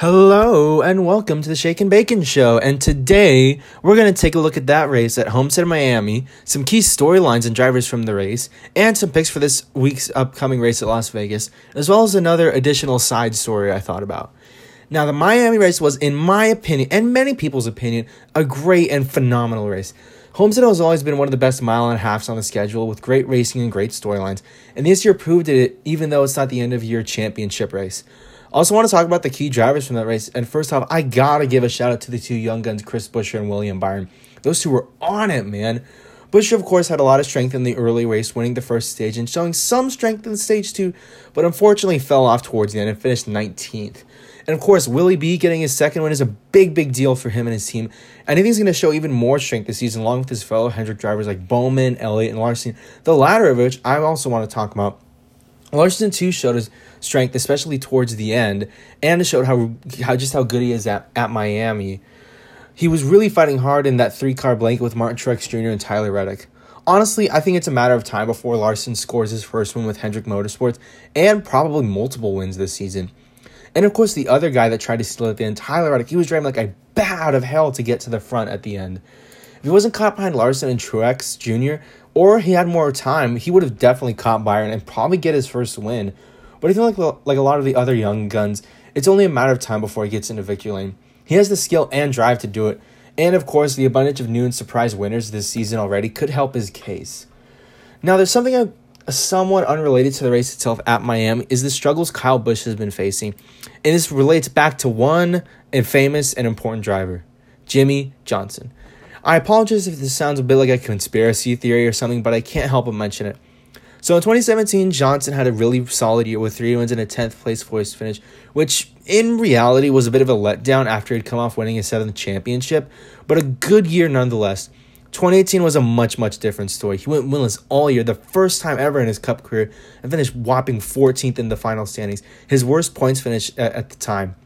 Hello and welcome to the Shake and Bacon Show. And today we're going to take a look at that race at Homestead, Miami, some key storylines and drivers from the race, and some picks for this week's upcoming race at Las Vegas, as well as another additional side story I thought about. Now, the Miami race was, in my opinion, and many people's opinion, a great and phenomenal race. Homestead has always been one of the best mile and a halfs on the schedule with great racing and great storylines, and this year proved it even though it's not the end of year championship race. Also, want to talk about the key drivers from that race. And first off, I gotta give a shout out to the two young guns, Chris Buescher and William Byron. Those two were on it, man. Buescher, of course, had a lot of strength in the early race, winning the first stage and showing some strength in stage two, but unfortunately fell off towards the end and finished 19th. And of course, Willie B getting his second win is a big, big deal for him and his team. And I think he's going to show even more strength this season, along with his fellow Hendrick drivers like Bowman, Elliott, and Larson. The latter of which I also want to talk about. Larson too showed his strength, especially towards the end, and it showed how how just how good he is at, at Miami. He was really fighting hard in that three car blanket with Martin Truex Jr. and Tyler Reddick. Honestly, I think it's a matter of time before Larson scores his first win with Hendrick Motorsports and probably multiple wins this season. And of course, the other guy that tried to steal at the end, Tyler Reddick, he was driving like a bat out of hell to get to the front at the end. If he wasn't caught behind Larson and Truex Jr., or he had more time, he would have definitely caught Byron and probably get his first win. But I feel like like a lot of the other young guns, it's only a matter of time before he gets into victory lane. He has the skill and drive to do it, and of course, the abundance of new and surprise winners this season already could help his case. Now, there's something somewhat unrelated to the race itself at Miami is the struggles Kyle Busch has been facing, and this relates back to one famous and important driver, Jimmie Johnson. I apologize if this sounds a bit like a conspiracy theory or something, but I can't help but mention it. So in 2017, Johnson had a really solid year with three wins and a 10th place voice finish, which in reality was a bit of a letdown after he'd come off winning his seventh championship, but a good year nonetheless. 2018 was a much, much different story. He went winless all year, the first time ever in his cup career, and finished whopping 14th in the final standings, his worst points finish at, at the time.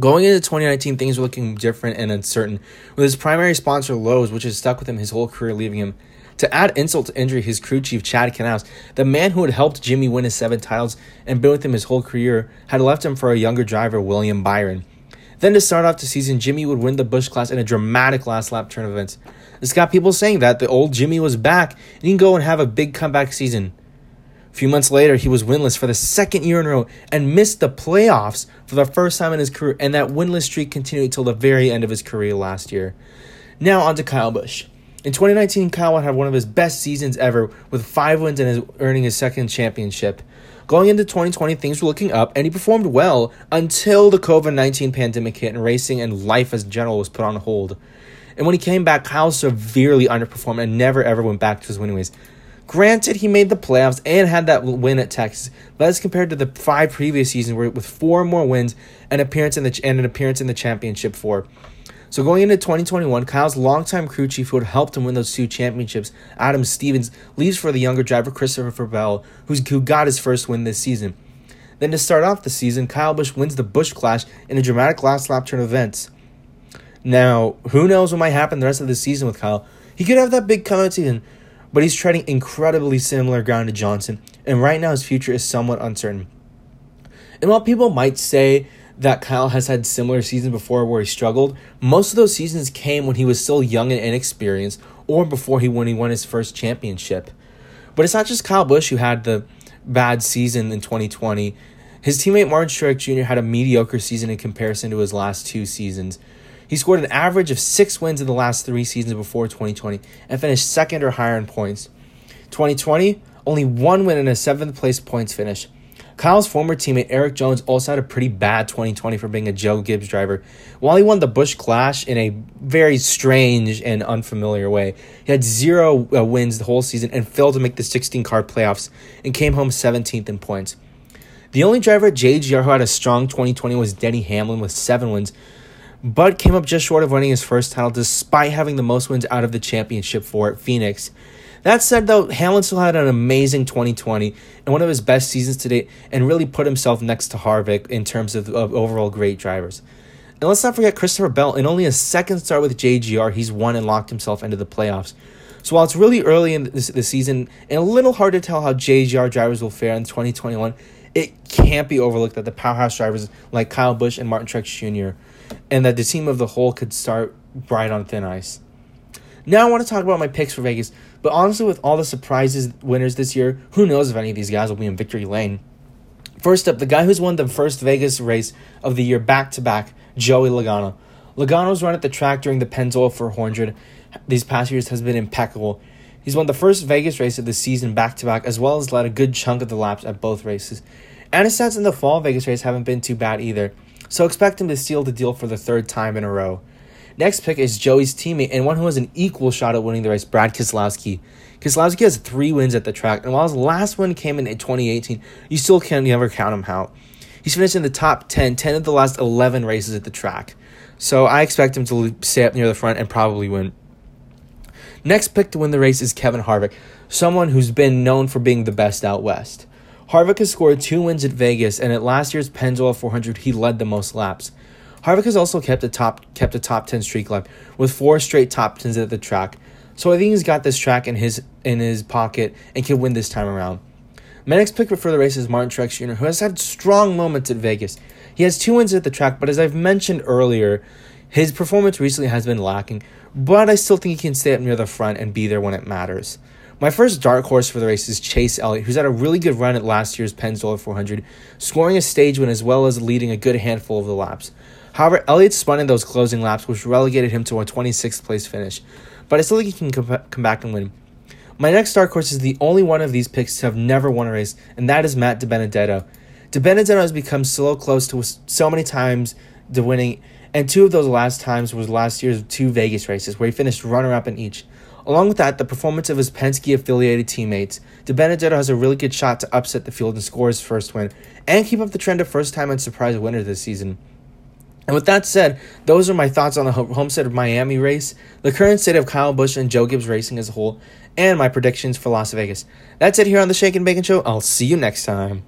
Going into 2019, things were looking different and uncertain, with his primary sponsor Lowe's, which has stuck with him his whole career, leaving him to add insult to injury, his crew chief, Chad Knaus, the man who had helped Jimmie win his seven titles and been with him his whole career, had left him for a younger driver, William Byron. Then to start off the season, Jimmie would win the Busch Clash in a dramatic last lap turn event. This got people saying that the old Jimmie was back and he can go and have a big comeback season. A few months later, he was winless for the second year in a row and missed the playoffs for the first time in his career, and that winless streak continued until the very end of his career last year. Now on to Kyle Busch. In 2019, Kyle had one of his best seasons ever with five wins and his, earning his second championship. Going into 2020, things were looking up, and he performed well until the COVID 19 pandemic hit and racing and life as general was put on hold. And when he came back, Kyle severely underperformed and never ever went back to his winning ways. Granted, he made the playoffs and had that win at Texas, but as compared to the five previous seasons, where with four more wins and appearance in the and an appearance in the championship four. So going into 2021, Kyle's longtime crew chief who had helped him win those two championships, Adam Stevens, leaves for the younger driver Christopher Bell, who's, who got his first win this season. Then to start off the season, Kyle Busch wins the Busch Clash in a dramatic last lap turn event. Now, who knows what might happen the rest of the season with Kyle? He could have that big comeback season, but he's treading incredibly similar ground to Johnson, and right now his future is somewhat uncertain. And while people might say that Kyle has had similar seasons before where he struggled, most of those seasons came when he was still young and inexperienced or before he when he won his first championship. But it's not just Kyle Busch who had the bad season in 2020. His teammate Martin Truex Jr. had a mediocre season in comparison to his last two seasons. He scored an average of six wins in the last three seasons before 2020 and finished second or higher in points. 2020, only one win and a seventh place points finish. Kyle's former teammate Erik Jones also had a pretty bad 2020 for being a Joe Gibbs driver. While he won the Busch Clash in a very strange and unfamiliar way, he had zero uh, wins the whole season and failed to make the 16 car playoffs and came home 17th in points. The only driver at JGR who had a strong 2020 was Denny Hamlin with seven wins, but came up just short of winning his first title despite having the most wins out of the championship for Phoenix. That said, though, Hamlin still had an amazing 2020 and one of his best seasons to date, and really put himself next to Harvick in terms of, of overall great drivers. And let's not forget Christopher Bell. In only a second start with JGR, he's won and locked himself into the playoffs. So while it's really early in the season and a little hard to tell how JGR drivers will fare in 2021, it can't be overlooked that the powerhouse drivers like Kyle Busch and Martin Truex Jr. and that the team of the whole could start bright on thin ice. Now I want to talk about my picks for Vegas, but honestly, with all the surprises winners this year, who knows if any of these guys will be in victory lane. First up, the guy who's won the first Vegas race of the year back to back, Joey Logano. Logano's run at the track during the Pennzoil 400 these past years has been impeccable. He's won the first Vegas race of the season back to back, as well as led a good chunk of the laps at both races. And his stats in the fall Vegas race haven't been too bad either, so expect him to seal the deal for the third time in a row. Next pick is Joey's teammate and one who has an equal shot at winning the race, Brad Keselowski. Keselowski has three wins at the track, and while his last one came in in 2018, you still can't never count him out. He's finished in the top 10, 10 of the last 11 races at the track. So I expect him to stay up near the front and probably win. Next pick to win the race is Kevin Harvick, someone who's been known for being the best out west. Harvick has scored two wins at Vegas, and at last year's Pennzoil 400, he led the most laps. Harvick has also kept a top kept a top 10 streak life with four straight top 10s at the track. So I think he's got this track in his in his pocket and can win this time around. My next pick for the race is Martin Truex Jr., who has had strong moments at Vegas. He has two wins at the track, but as I've mentioned earlier, his performance recently has been lacking, but I still think he can stay up near the front and be there when it matters. My first dark horse for the race is Chase Elliott, who's had a really good run at last year's Pennzoil 400, scoring a stage win as well as leading a good handful of the laps. However, Elliott spun in those closing laps, which relegated him to a 26th place finish, but I still think he can come back and win. My next dark horse is the only one of these picks to have never won a race, and that is Matt DiBenedetto. DiBenedetto has become so close to so many times to winning, and two of those last times was last year's two Vegas races, where he finished runner-up in each. Along with that, the performance of his Penske affiliated teammates, DiBenedetto has a really good shot to upset the field and score his first win, and keep up the trend of first time and surprise winner this season. And with that said, those are my thoughts on the Homestead of Miami race, the current state of Kyle Busch and Joe Gibbs racing as a whole, and my predictions for Las Vegas. That's it here on the Shake and Bacon Show. I'll see you next time.